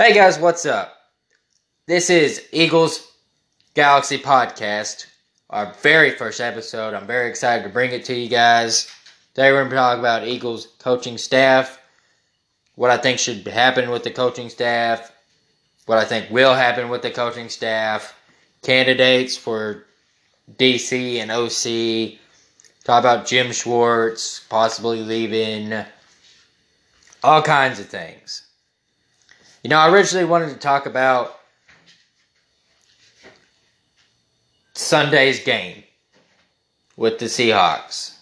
Hey guys, what's up? This is Eagles Galaxy Podcast, our very first episode. I'm very excited to bring it to you guys. Today we're going to talk about Eagles coaching staff, what I think should happen with the coaching staff, what I think will happen with the coaching staff, candidates for DC and OC, talk about Jim Schwartz possibly leaving, all kinds of things. You know, I originally wanted to talk about Sunday's game with the Seahawks.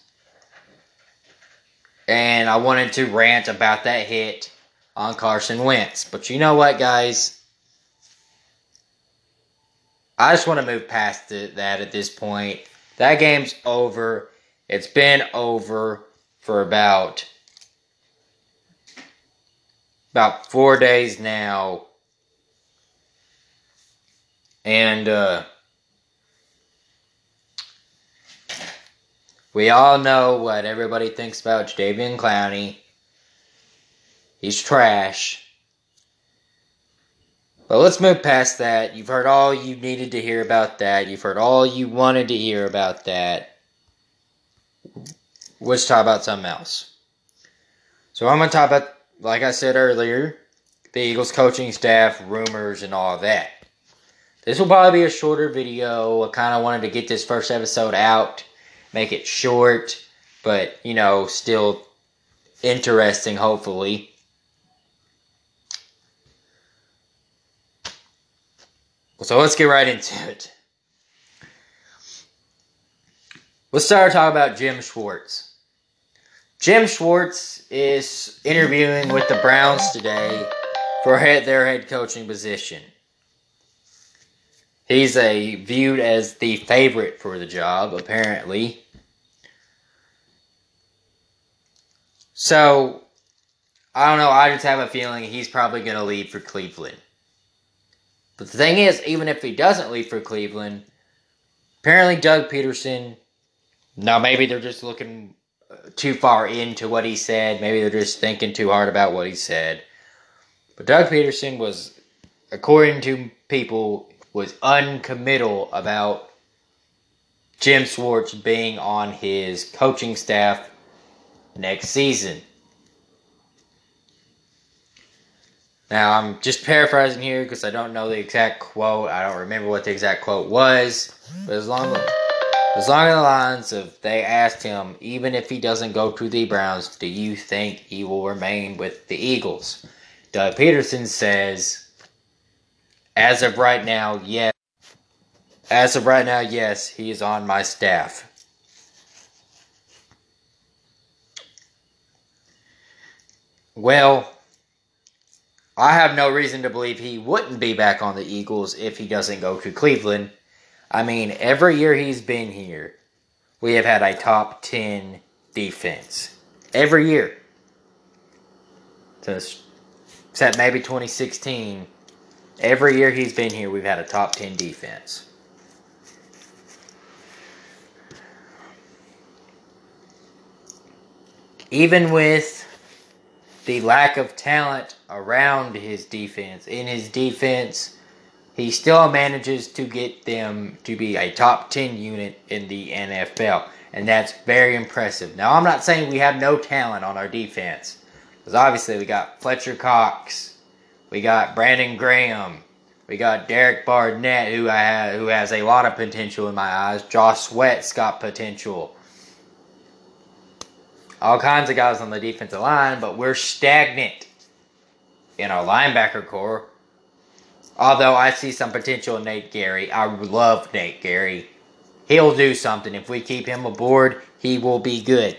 And I wanted to rant about that hit on Carson Wentz. But you know what, guys? I just want to move past that at this point. That game's over. It's been over for about about four days now. And uh, we all know what everybody thinks about Jadeveon Clowney. He's trash. But let's move past that. You've heard all you needed to hear about that. You've heard all you wanted to hear about that. Let's talk about something else. So I'm going to talk about like I said earlier, the Eagles coaching staff, rumors, and all that. This will probably be a shorter video. I kind of wanted to get this first episode out, make it short, but, you know, still interesting, hopefully. So let's get right into it. Let's start talking about Jim Schwartz. Jim Schwartz is interviewing with the Browns today for their head coaching position. He's a viewed as the favorite for the job, apparently. So, I don't know. I just have a feeling he's probably going to leave for Cleveland. But the thing is, even if he doesn't leave for Cleveland, apparently Doug Pederson. Now maybe they're just looking too far into what he said. Maybe they're just thinking too hard about what he said. But Doug Pederson was, according to people, was uncommittal about Jim Schwartz being on his coaching staff next season. Now, I'm just paraphrasing here because I don't know the exact quote. I don't remember what the exact quote was. But as long as as long as the lines of they asked him, even if he doesn't go to the Browns, do you think he will remain with the Eagles? Doug Pederson says, as of right now, yes. As of right now, yes, he is on my staff. Well, I have no reason to believe he wouldn't be back on the Eagles if he doesn't go to Cleveland. I mean, every year he's been here, we have had a top 10 defense. Every year. Except maybe 2016. Every year he's been here, we've had a top 10 defense. Even with the lack of talent around his defense, in his defense, he still manages to get them to be a top 10 unit in the NFL. And that's very impressive. Now, I'm not saying we have no talent on our defense. Because obviously, we got Fletcher Cox, we got Brandon Graham, we got Derek Barnett, who, I have, who has a lot of potential in my eyes. Josh Sweat's got potential. All kinds of guys on the defensive line, but we're stagnant in our linebacker corps. Although I see some potential in Nate Gerry. I love Nate Gerry. He'll do something. If we keep him aboard, he will be good.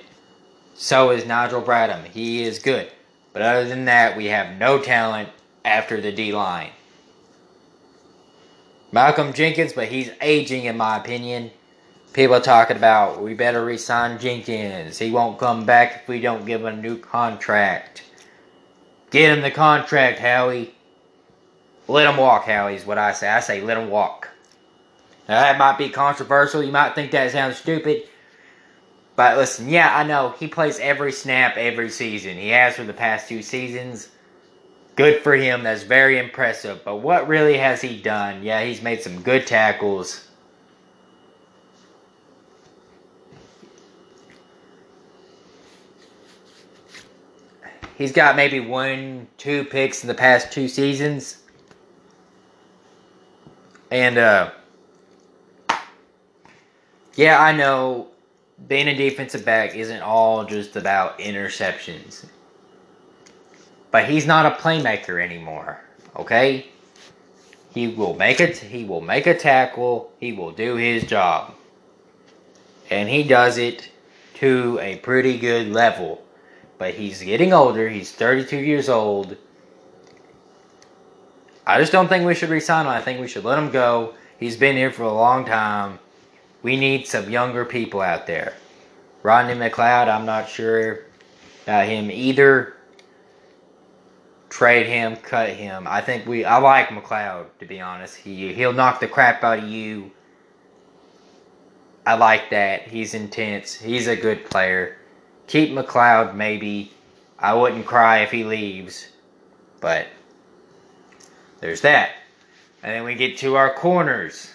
So is Nigel Bradham. He is good. But other than that, we have no talent after the D line. Malcolm Jenkins, but he's aging in my opinion. People talking about we better resign Jenkins. He won't come back if we don't give him a new contract. Get him the contract, Howie. Let him walk, Howie, is what I say. I say let him walk. Now, that might be controversial. You might think that sounds stupid. But listen, yeah, I know. He plays every snap every season. He has for the past two seasons. good for him. That's very impressive. But what really has he done? Yeah, he's made some good tackles. He's got maybe one, two picks in the past two seasons. And, uh, yeah, I know being a defensive back isn't all just about interceptions. But he's not a playmaker anymore, okay? He will make it he will make a tackle, he will do his job. And he does it to a pretty good level. But he's getting older, he's 32 years old. I just don't think we should resign him. I think we should let him go. He's been here for a long time. We need some younger people out there. Rodney McLeod, I'm not sure about him either. Trade him, cut him. I think we. I like McLeod to be honest. He he'll knock the crap out of you. I like that. He's intense. He's a good player. Keep McLeod maybe. I wouldn't cry if he leaves, but there's that. And then we get to our corners.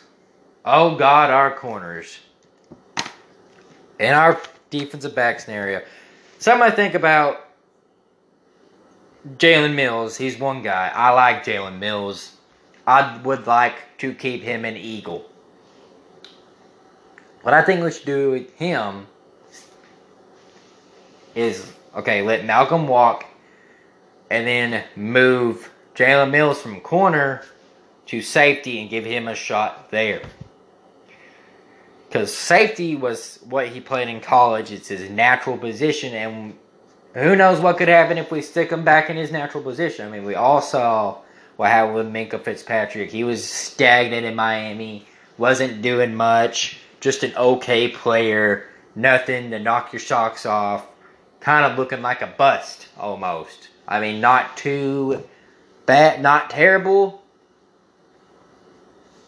Oh God, our corners. In our defensive back scenario. Something I think about Jalen Mills. He's one guy. I like Jalen Mills. I would like to keep him an Eagle. What I think we should do with him is okay, let Malcolm walk and then move Jalen Mills from corner to safety and give him a shot there because safety was what he played in college. It's his natural position, and who knows what could happen if we stick him back in his natural position. I mean, we all saw what happened with Minkah Fitzpatrick. He was stagnant in Miami, wasn't doing much, just an okay player, nothing to knock your socks off, kind of looking like a bust almost. I mean, not too bad, not terrible,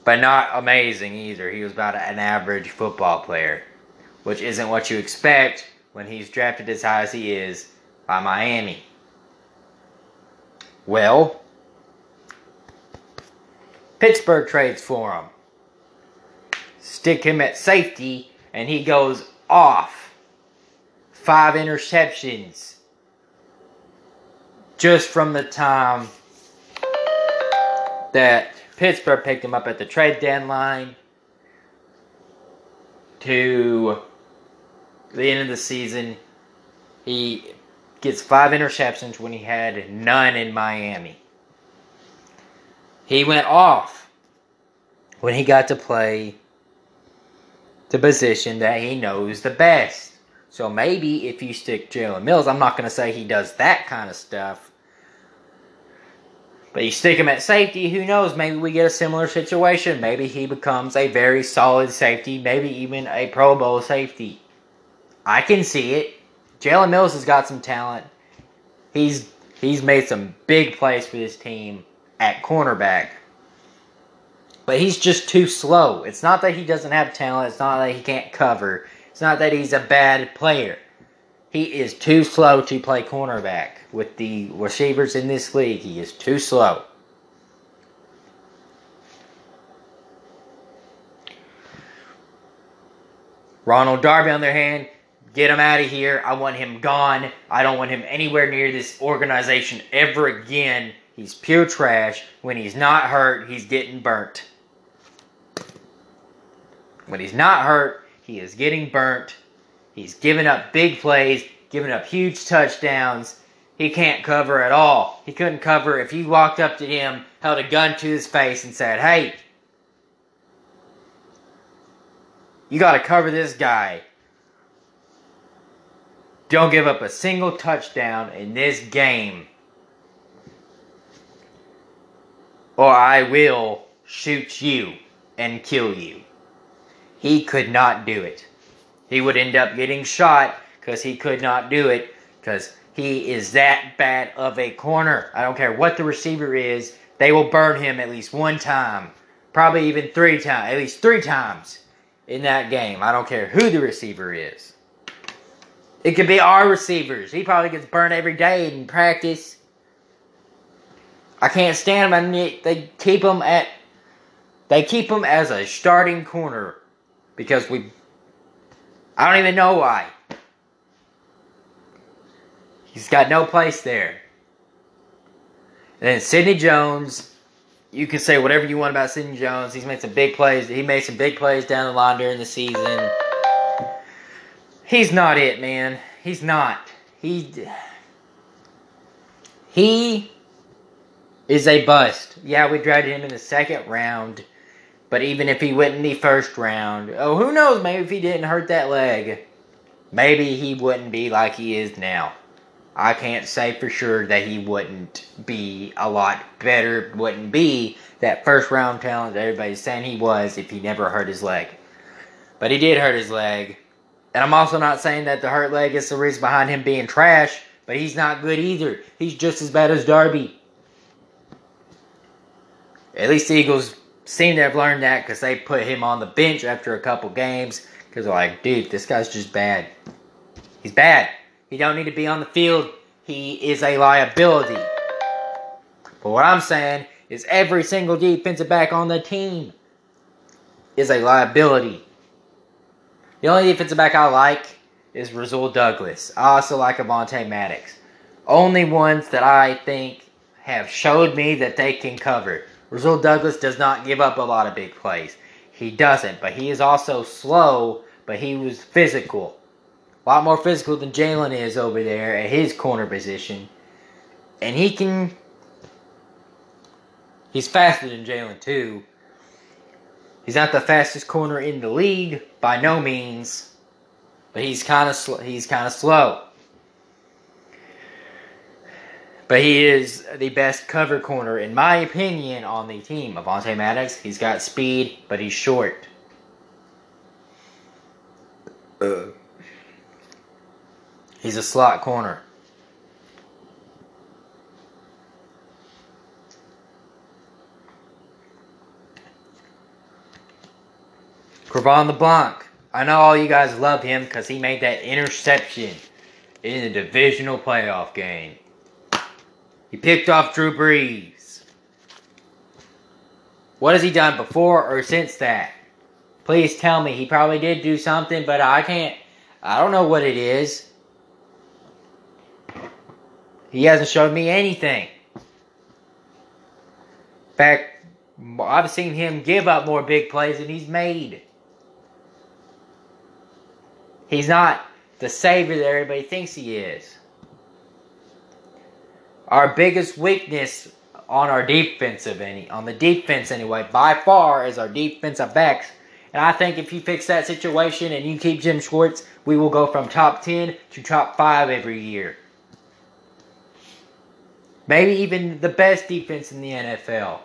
but not amazing either. He was about an average football player, which isn't what you expect when he's drafted as high as he is by Miami. Well, Pittsburgh trades for him. Stick him at safety, and he goes off. Five interceptions. Just from the time that Pittsburgh picked him up at the trade deadline to the end of the season. He gets five interceptions when he had none in Miami. He went off when he got to play the position that he knows the best. So maybe if you stick Jalen Mills, I'm not going to say he does that kind of stuff, but you stick him at safety, who knows? Maybe we get a similar situation. Maybe he becomes a very solid safety, maybe even a Pro Bowl safety. I can see it. Jalen Mills has got some talent. He's he's made some big plays for this team at cornerback. But he's just too slow. It's not that he doesn't have talent, it's not that he can't cover. It's not that he's a bad player. He is too slow to play cornerback with the receivers in this league. He is too slow. Ronald Darby, on the other hand, get him out of here. I want him gone. I don't want him anywhere near this organization ever again. He's pure trash. When he's not hurt, he's getting burnt. When he's not hurt, he is getting burnt. He's giving up big plays, giving up huge touchdowns, he can't cover at all. He couldn't cover if you walked up to him, held a gun to his face, and said, Hey, you got to cover this guy. Don't give up a single touchdown in this game, or I will shoot you and kill you. He could not do it. He would end up getting shot because he could not do it because he is that bad of a corner. I don't care what the receiver is, they will burn him at least one time. Probably even three times, at least three times in that game. I don't care who the receiver is. It could be our receivers. He probably gets burned every day in practice. I can't stand him. And they keep him at. They keep him as a starting corner because we. I don't even know why. He's got no place there. And then Sidney Jones, you can say whatever you want about Sidney Jones. He's made some big plays. He made some big plays down the line during the season. He's not it, man. He's not. He he is a bust. Yeah, we drafted him in the second round, but even if he went in the first round, oh, who knows? Maybe if he didn't hurt that leg, maybe he wouldn't be like he is now. I can't say for sure that he wouldn't be a lot better, wouldn't be that first round talent that everybody's saying he was if he never hurt his leg. But he did hurt his leg. And I'm also not saying that the hurt leg is the reason behind him being trash, but he's not good either. He's just as bad as Darby. At least Eagles seem to have learned that because they put him on the bench after a couple games because they're like, dude, this guy's just bad. He's bad. He don't need to be on the field. He is a liability. But what I'm saying is every single defensive back on the team is a liability. The only defensive back I like is Rasul Douglas. I also like Avonte Maddox. Only ones that I think have showed me that they can cover. Rasul Douglas does not give up a lot of big plays. He doesn't, but he is also slow, but he was physical. A lot more physical than Jalen is over there at his corner position. And he can. He's faster than Jalen, too. He's not the fastest corner in the league by no means, but he's kind of sl- he's kind of slow. But he is the best cover corner, in my opinion, on the team. Avonte Maddox, he's got speed, but he's short. Uh. He's a slot corner. Cre'Von LeBlanc. I know all you guys love him because he made that interception in the divisional playoff game. He picked off Drew Brees. What has he done before or since that? Please tell me. He probably did do something, but I can't. I don't know what it is. He hasn't showed me anything. In fact, I've seen him give up more big plays than he's made. He's not the savior that everybody thinks he is. Our biggest weakness on our defensive any on the defense anyway, by far is our defensive backs. And I think if you fix that situation and you keep Jim Schwartz, we will go from top 10 to top 5 every year. Maybe even the best defense in the NFL.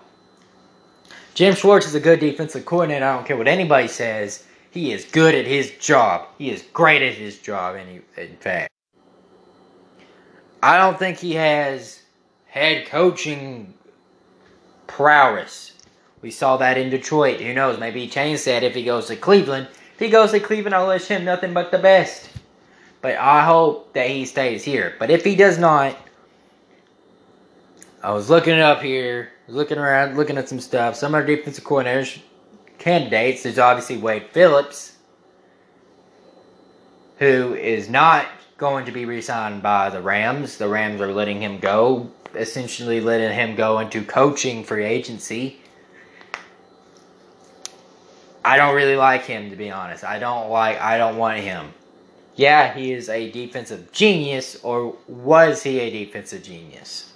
Jim Schwartz is a good defensive coordinator. I don't care what anybody says. He is good at his job. He is great at his job, in, in fact. I don't think he has head coaching prowess. We saw that in Detroit. Who knows? Maybe he changed that if he goes to Cleveland. If he goes to Cleveland, I'll wish him nothing but the best. But I hope that he stays here. But if he does not, I was looking it up here, looking around, looking at some stuff. Some of our defensive coordinators candidates. There's obviously Wade Phillips, who is not going to be re-signed by the Rams. The Rams are letting him go, essentially letting him go into coaching free agency. I don't really like him to be honest. I don't like I don't want him. Yeah, he is a defensive genius or was he a defensive genius?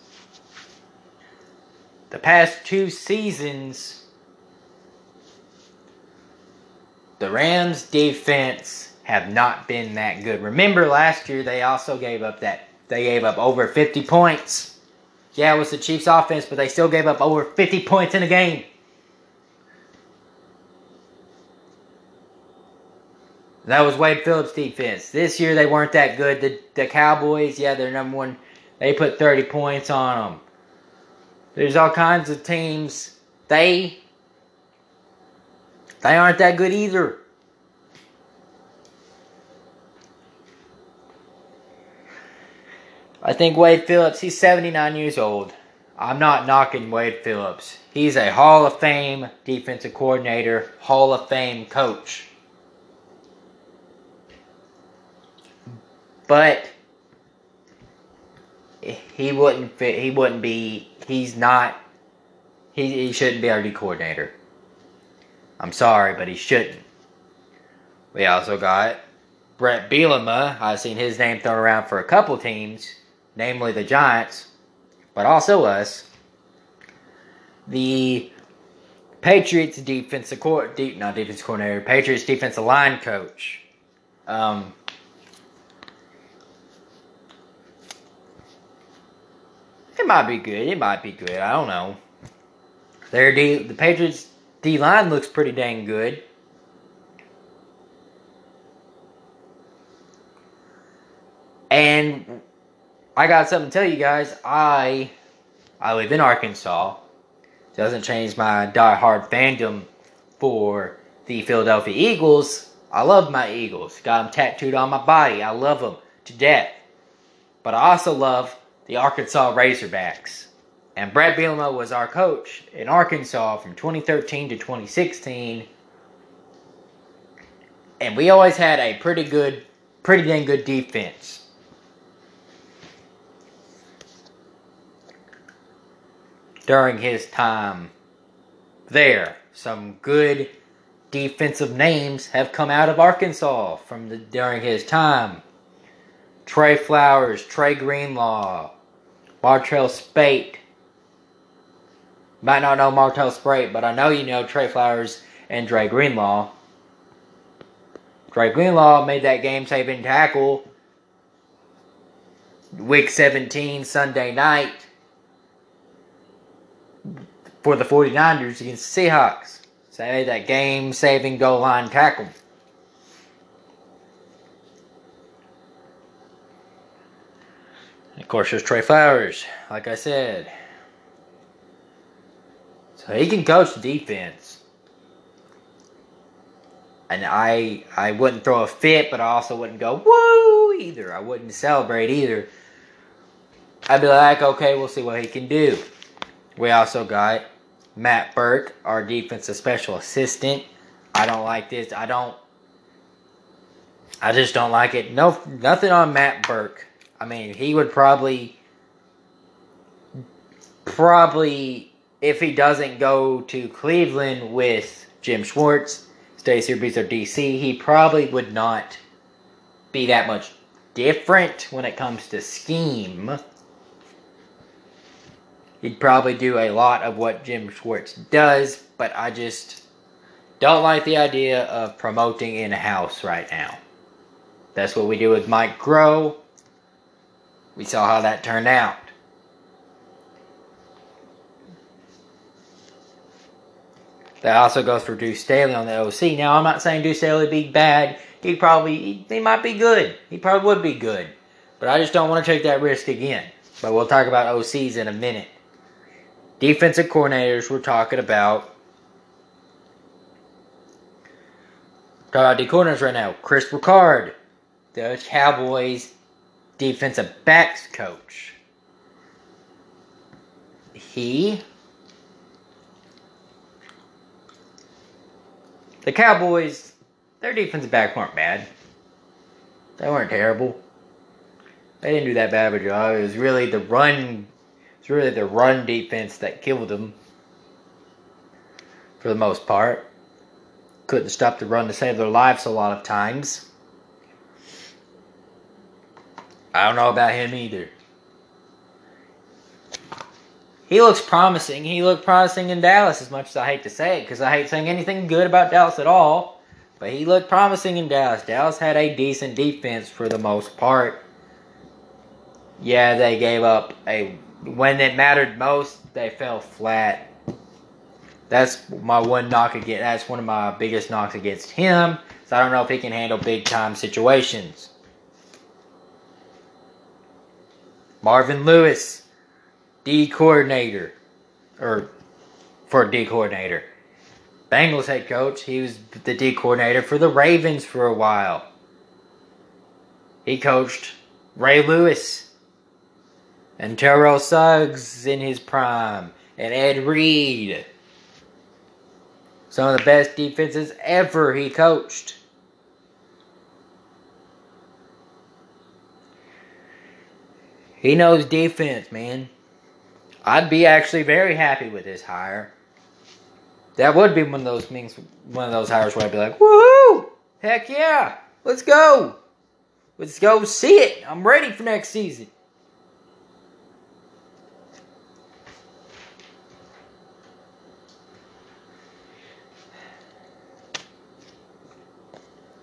The past two seasons the Rams defense have not been that good. Remember last year they also gave up that they gave up over 50 points. Yeah, it was the Chiefs offense, but they still gave up over 50 points in a game. That was Wade Phillips' defense. This year they weren't that good. The, the Cowboys, yeah, they're number one. They put 30 points on them. There's all kinds of teams. They they aren't that good either. I think Wade Phillips, he's 79 years old. I'm not knocking Wade Phillips. He's a Hall of Fame defensive coordinator, Hall of Fame coach. But he wouldn't fit. He wouldn't be. He's not. He, he shouldn't be our D coordinator. I'm sorry, but he shouldn't. We also got Bret Bielema. I've seen his name thrown around for a couple teams, namely the Giants, but also us. The Patriots defensive court, deep, not defense coordinator, Patriots defensive line coach. Um, it might be good. It might be good. I don't know. Their D, the Patriots D line looks pretty dang good. And I got something to tell you guys. I I live in Arkansas. Doesn't change my die-hard fandom for the Philadelphia Eagles. I love my Eagles. Got them tattooed on my body. I love them to death. But I also love the Arkansas Razorbacks. And Brad Bielema was our coach in Arkansas from 2013 to 2016. And we always had a pretty good, pretty dang good defense. During his time there. Some good defensive names have come out of Arkansas from the during his time. Trey Flowers, Dre Greenlaw, Martrell Spaight. Might not know Martrell Spaight, but I know you know Trey Flowers and Dre Greenlaw. Dre Greenlaw made that game saving tackle week 17 Sunday night for the 49ers against the Seahawks. Say that game saving goal line tackle. And of course, there's Trey Flowers, like I said. So he can coach defense. And I I wouldn't throw a fit, but I also wouldn't go woo either. I wouldn't celebrate either. I'd be like, okay, we'll see what he can do. We also got Matt Burke, our defensive special assistant. I don't like this. I don't. I just don't like it. No, nothing on Matt Burke. I mean, he would probably, probably, if he doesn't go to Cleveland with Jim Schwartz, stays here because DC, he probably would not be that much different when it comes to scheme he'd probably do a lot of what Jim Schwartz does, but I just don't like the idea of promoting in house right now. That's what we do with Mike Groh. We saw how that turned out. That also goes for Deuce Staley on the OC. Now, I'm not saying Deuce Staley be bad. He probably, he, he might be good. He probably would be good. But I just don't want to take that risk again. But we'll talk about OCs in a minute defensive coordinators we're talking about. Uh, the corners right now, Kris Richard, the Cowboys defensive backs coach. He, the Cowboys, their defensive backs weren't bad. They weren't terrible. They didn't do that bad of a job. It was really the run it's really the run defense that killed them for the most part. Couldn't stop the run to save their lives a lot of times. I don't know about him either. He looks promising. He looked promising in Dallas, as much as I hate to say it, because I hate saying anything good about Dallas at all. But he looked promising in Dallas. Dallas had a decent defense for the most part. Yeah, they gave up a when it mattered most, they fell flat. That's my one knock against. That's one of my biggest knocks against him. So I don't know if he can handle big time situations. Marvin Lewis, D coordinator, or for D coordinator. Bengals head coach. He was the D coordinator for the Ravens for a while. He coached Ray Lewis and Terrell Suggs in his prime, and Ed Reed. Some of the best defenses ever he coached. He knows defense, man. I'd be actually very happy with this hire. That would be one of those things, one of those hires where I'd be like, woohoo! Heck yeah! Let's go! Let's go see it! I'm ready for next season.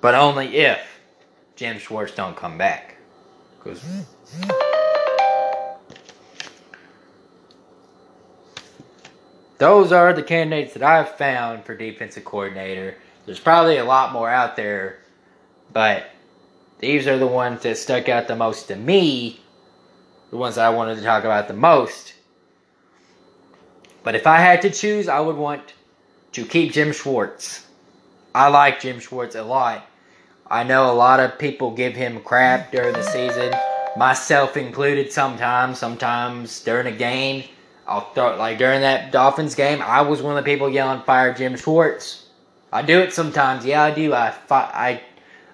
But only if Jim Schwartz don't come back. Because those are the candidates that I've found for defensive coordinator. There's probably a lot more out there, but these are the ones that stuck out the most to me, the ones I wanted to talk about the most. But if I had to choose, I would want to keep Jim Schwartz. I like Jim Schwartz a lot. I know a lot of people give him crap during the season, myself included sometimes. Sometimes during a game, I'll throw like during that Dolphins game, I was one of the people yelling fire Jim Schwartz. I do it sometimes. Yeah, I do. I I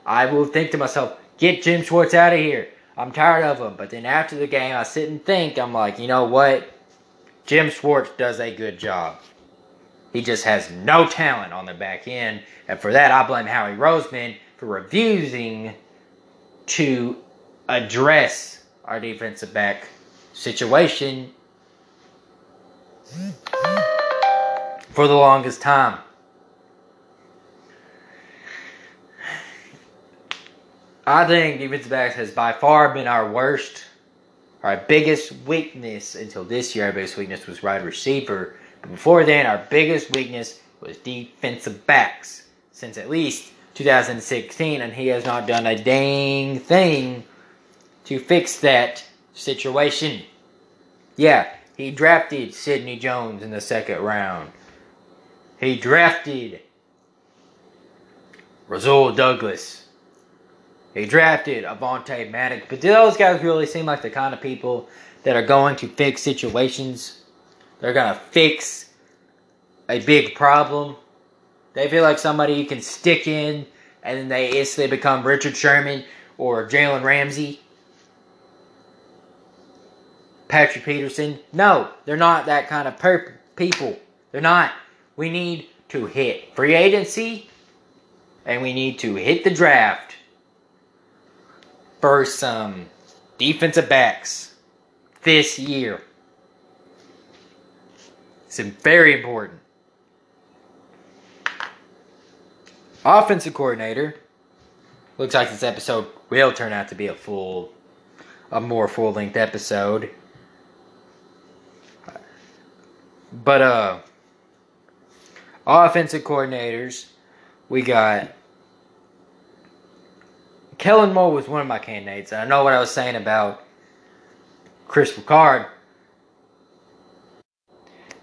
I will think to myself, get Jim Schwartz out of here. I'm tired of him. But then after the game, I sit and think. I'm like, you know what? Jim Schwartz does a good job. He just has no talent on the back end. And for that, I blame Howie Roseman for refusing to address our defensive back situation for the longest time. I think defensive backs has by far been our worst, our biggest weakness until this year. Our biggest weakness was wide receiver. But before then, our biggest weakness was defensive backs since at least 2016, and he has not done a dang thing to fix that situation. Yeah, he drafted Sidney Jones in the second round. He drafted Rasul Douglas He drafted Avonte Maddox, but do those guys really seem like the kind of people that are going to fix situations? They're going to fix a big problem. They feel like somebody you can stick in and then they instantly become Richard Sherman or Jalen Ramsey. Patrick Peterson. No, they're not that kind of people. They're not. We need to hit free agency and we need to hit the draft for some defensive backs this year. It's very important. Offensive coordinator. Looks like this episode will turn out to be a full, a more full length episode. But, uh, offensive coordinators, we got Kellen Moore was one of my candidates. And I know what I was saying about Kris Richard.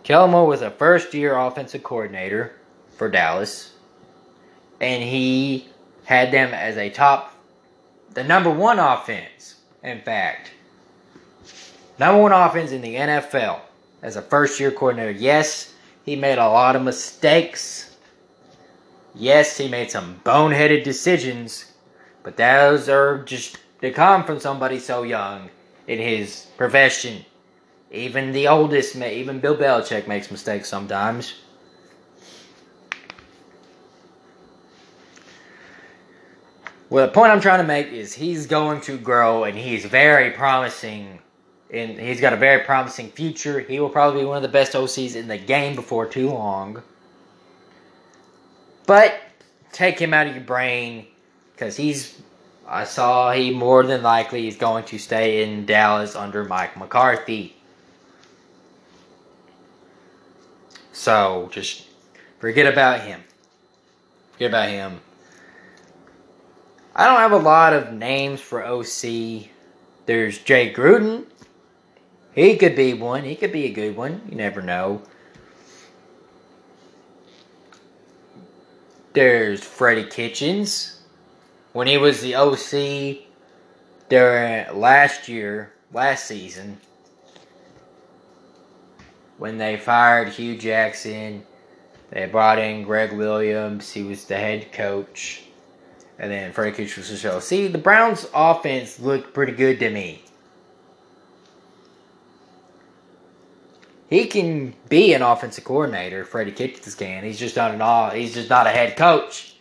Kellen Moore was a first year offensive coordinator for Dallas. And he had them as a top, the number one offense, in fact. Number one offense in the NFL as a first year coordinator. Yes, he made a lot of mistakes. Yes, he made some boneheaded decisions but those are just to come from somebody so young in his profession. Even the oldest, even Bill Belichick makes mistakes sometimes. Well, the point I'm trying to make is he's going to grow and he's very promising. And he's got a very promising future. He will probably be one of the best OCs in the game before too long. But take him out of your brain because he's I saw he more than likely is going to stay in Dallas under Mike McCarthy. So just forget about him. Forget about him. I don't have a lot of names for OC. There's Jay Gruden. He could be one. He could be a good one. You never know. There's Freddie Kitchens when he was the OC during last year, last season, when they fired Hue Jackson, they brought in Gregg Williams. He was the head coach. And then Freddie Kitchens the show. See, the Browns' offense looked pretty good to me. He can be an offensive coordinator. Freddie Kitchens can. He's just not an all. He's just not a head coach,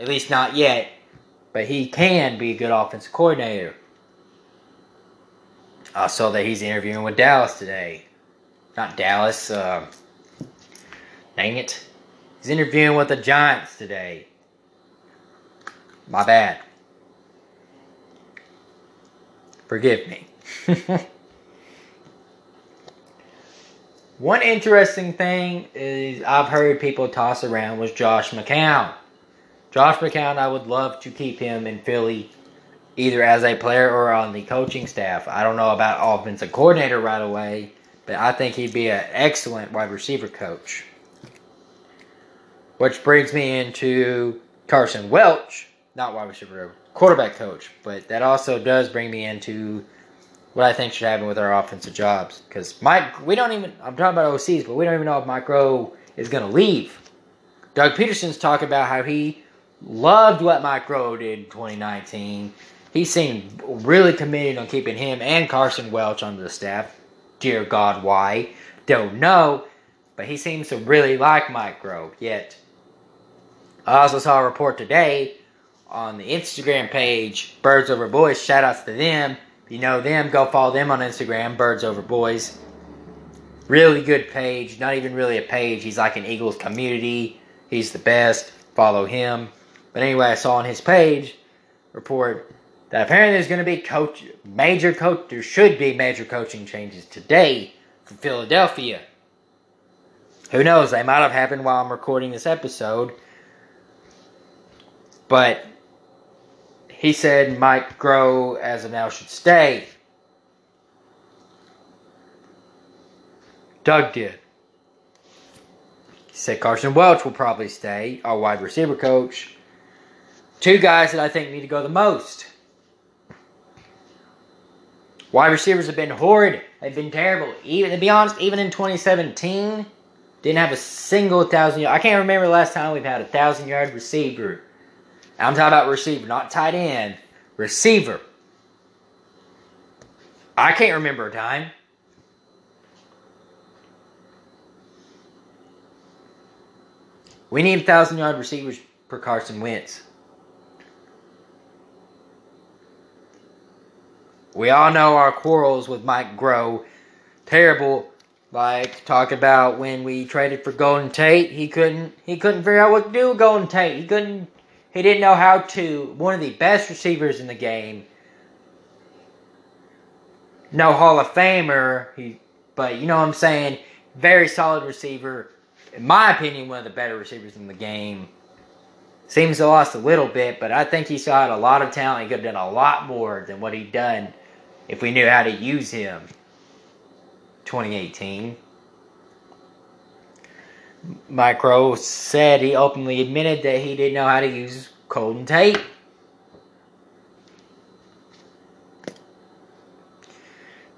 at least not yet. But he can be a good offensive coordinator. I saw that he's interviewing with Dallas today. Not Dallas. Uh, dang it. He's interviewing with the Giants today. My bad. Forgive me. One interesting thing is I've heard people toss around was Josh McCown. Josh McCown, I would love to keep him in Philly either as a player or on the coaching staff. I don't know about offensive coordinator right away, but I think he'd be an excellent wide receiver coach. Which brings me into Carson Welch, not wide receiver, quarterback coach. But that also does bring me into what I think should happen with our offensive jobs. Because Mike, we don't even, I'm talking about OCs, but we don't even know if Mike Groh is going to leave. Doug Pederson's talking about how he loved what Mike Groh did in 2019. He seemed really committed on keeping him and Carson Welch on the staff. Dear God, why? Don't know. But he seems to really like Mike Groh. Yet, I also saw a report today on the Instagram page, Birds Over Boys. Shout outs to them if you know them, go follow them on Instagram, Birds Over Boys. Really good page. Not even really a page. He's like an Eagles community. He's the best. Follow him. But anyway, I saw on his page report that apparently there's going to be coach major coach. There should be major coaching changes today for Philadelphia. Who knows? They might have happened while I'm recording this episode. But he said Mike Groh, as of now, should stay. Doug did. He said Carson Welch will probably stay, our wide receiver coach. Two guys that I think need to go the most. Wide receivers have been horrid. They've been terrible. Even to be honest, even in 2017, didn't have a single thousand yard. I can't remember the last time we've had a thousand yard receiver. I'm talking about receiver, not tight end. Receiver. I can't remember a time. We need thousand yard receivers per Carson Wentz. We all know our quarrels with Mike Groh. Terrible. Like talk about when we traded for Golden Tate, he couldn't he couldn't figure out what to do with Golden Tate. He couldn't he didn't know how to. One of the best receivers in the game. No Hall of Famer. He, but you know what I'm saying. Very solid receiver. In my opinion, one of the better receivers in the game. Seems to lost a little bit, but I think he still had a lot of talent. He could have done a lot more than what he done if we knew how to use him. 2018. Mike Groh said he openly admitted that he didn't know how to use Golden Tate.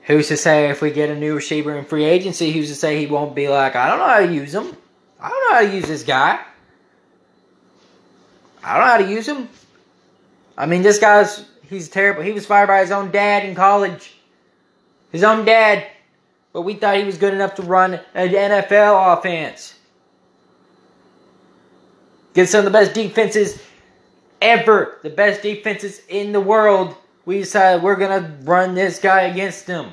Who's to say if we get a new receiver in free agency, who's to say he won't be like, I don't know how to use him. I don't know how to use this guy. I don't know how to use him. I mean, this guy's, he's terrible. He was fired by his own dad in college. His own dad. But we thought he was good enough to run an NFL offense. Get some of the best defenses ever. The best defenses in the world. We decided we're to run this guy against them.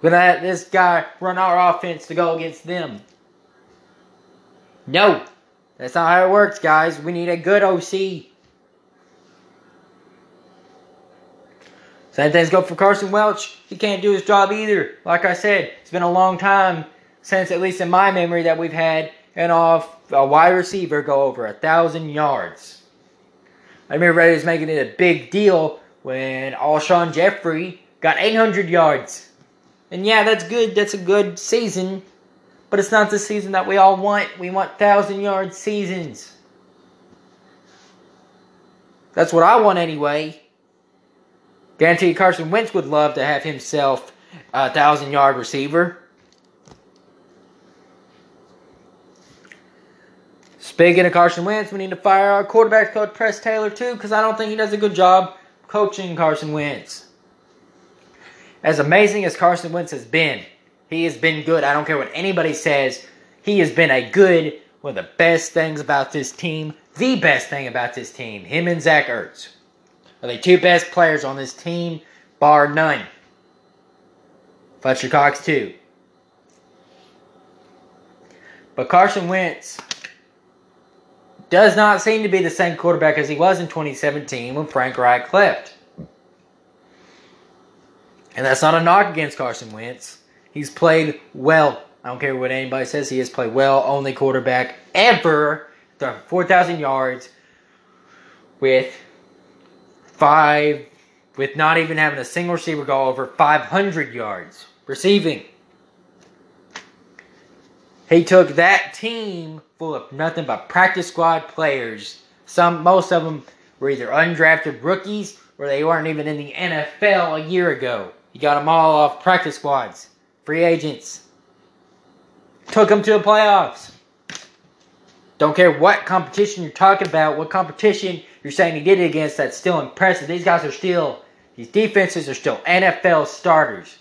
We're to let this guy run our offense to go against them. No. That's not how it works, guys. We need a good OC. Same things go for Carson Welch. He can't do his job either. Like I said, it's been a long time since, at least in my memory, that we've had an off a wide receiver go over a thousand yards. I remember everybody was making it a big deal when Alshon Jeffery got 800 yards. And yeah, that's good. That's a good season. But it's not the season that we all want. We want thousand yard seasons. That's what I want anyway. Guarantee Carson Wentz would love to have himself a thousand yard receiver. Speaking of Carson Wentz, we need to fire our quarterback coach Press Taylor too, because I don't think he does a good job coaching Carson Wentz. As amazing as Carson Wentz has been, he has been good. I don't care what anybody says. He has been a good, one of the best things about this team. The best thing about this team. Him and Zach Ertz are the two best players on this team, bar none. Fletcher Cox, too. But Carson Wentz does not seem to be the same quarterback as he was in 2017 when Frank Reich left. And that's not a knock against Carson Wentz. He's played well. I don't care what anybody says. He has played well. Only quarterback ever to 4,000 yards with five, with not even having a single receiver go over 500 yards receiving. He took that team full of nothing but practice squad players. Some, most of them were either undrafted rookies or they weren't even in the NFL a year ago. You got them all off practice squads, free agents. Took them to the playoffs. Don't care what competition you're talking about, what competition you're saying he did it against, that's still impressive. These guys are still, these defenses are still NFL starters.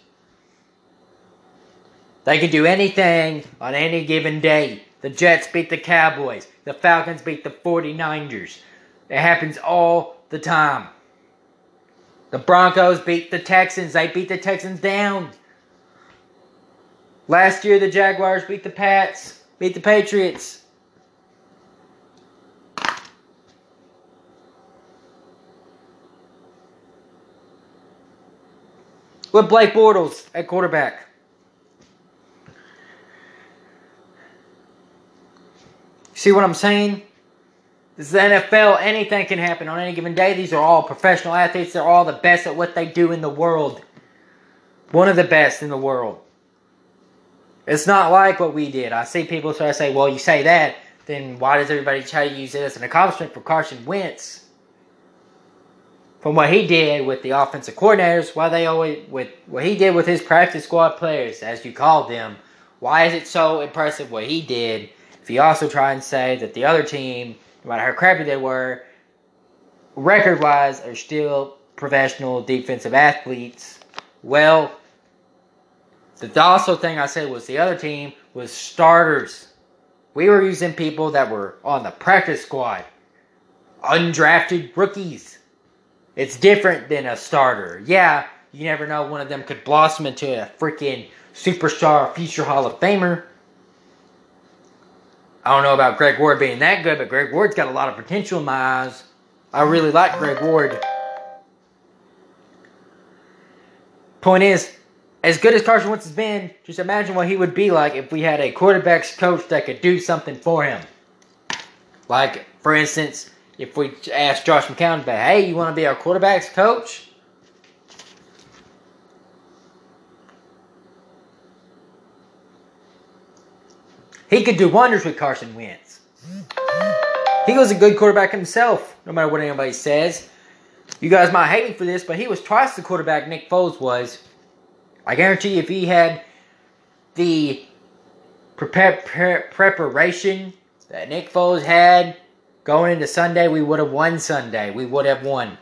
They can do anything on any given day. The Jets beat the Cowboys. The Falcons beat the 49ers. It happens all the time. The Broncos beat the Texans. They beat the Texans down. Last year, the Jaguars beat the Pats, beat the Patriots. With Blake Bortles at quarterback. See what I'm saying? This is the NFL. Anything can happen on any given day. These are all professional athletes. They're all the best at what they do in the world. One of the best in the world. It's not like what we did. I see people try to say, well, you say that, then why does everybody try to use it as an accomplishment for Carson Wentz? From what he did with the offensive coordinators, why they always with what he did with his practice squad players, as you call them, why is it so impressive what he did? If you also try and say that the other team, no matter how crappy they were, record wise, are still professional defensive athletes, well, the also thing I said was the other team was starters. We were using people that were on the practice squad, undrafted rookies. It's different than a starter. Yeah, you never know, one of them could blossom into a freaking superstar, future Hall of Famer. I don't know about Greg Ward being that good, but Greg Ward's got a lot of potential in my eyes. I really like Greg Ward. Point is, as good as Carson Wentz has been, just imagine what he would be like if we had a quarterbacks coach that could do something for him. Like, for instance, if we asked Josh McCown, hey, you want to be our quarterbacks coach? He could do wonders with Carson Wentz. He was a good quarterback himself, no matter what anybody says. You guys might hate me for this, but he was twice the quarterback Nick Foles was. I guarantee if he had the pre- pre- preparation that Nick Foles had going into Sunday, we would have won Sunday. We would have won.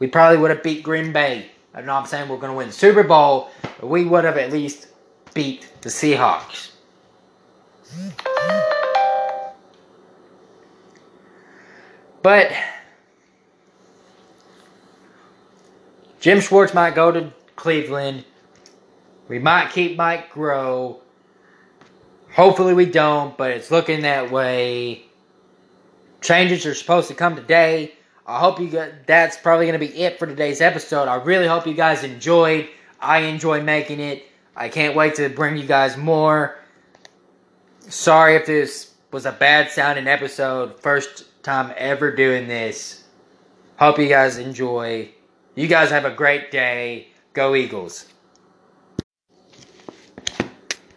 We probably would have beat Green Bay. I'm saying we're going to win the Super Bowl, but we would have at least beat the Seahawks. But Jim Schwartz might go to Cleveland. We might keep Mike Groh. Hopefully we don't, but it's looking that way. Changes are supposed to come today. I hope you got that's probably going to be it for today's episode. I really hope you guys enjoyed. I enjoy making it. I can't wait to bring you guys more. Sorry if this was a bad sounding episode. First time ever doing this. Hope you guys enjoy. You guys have a great day. Go Eagles.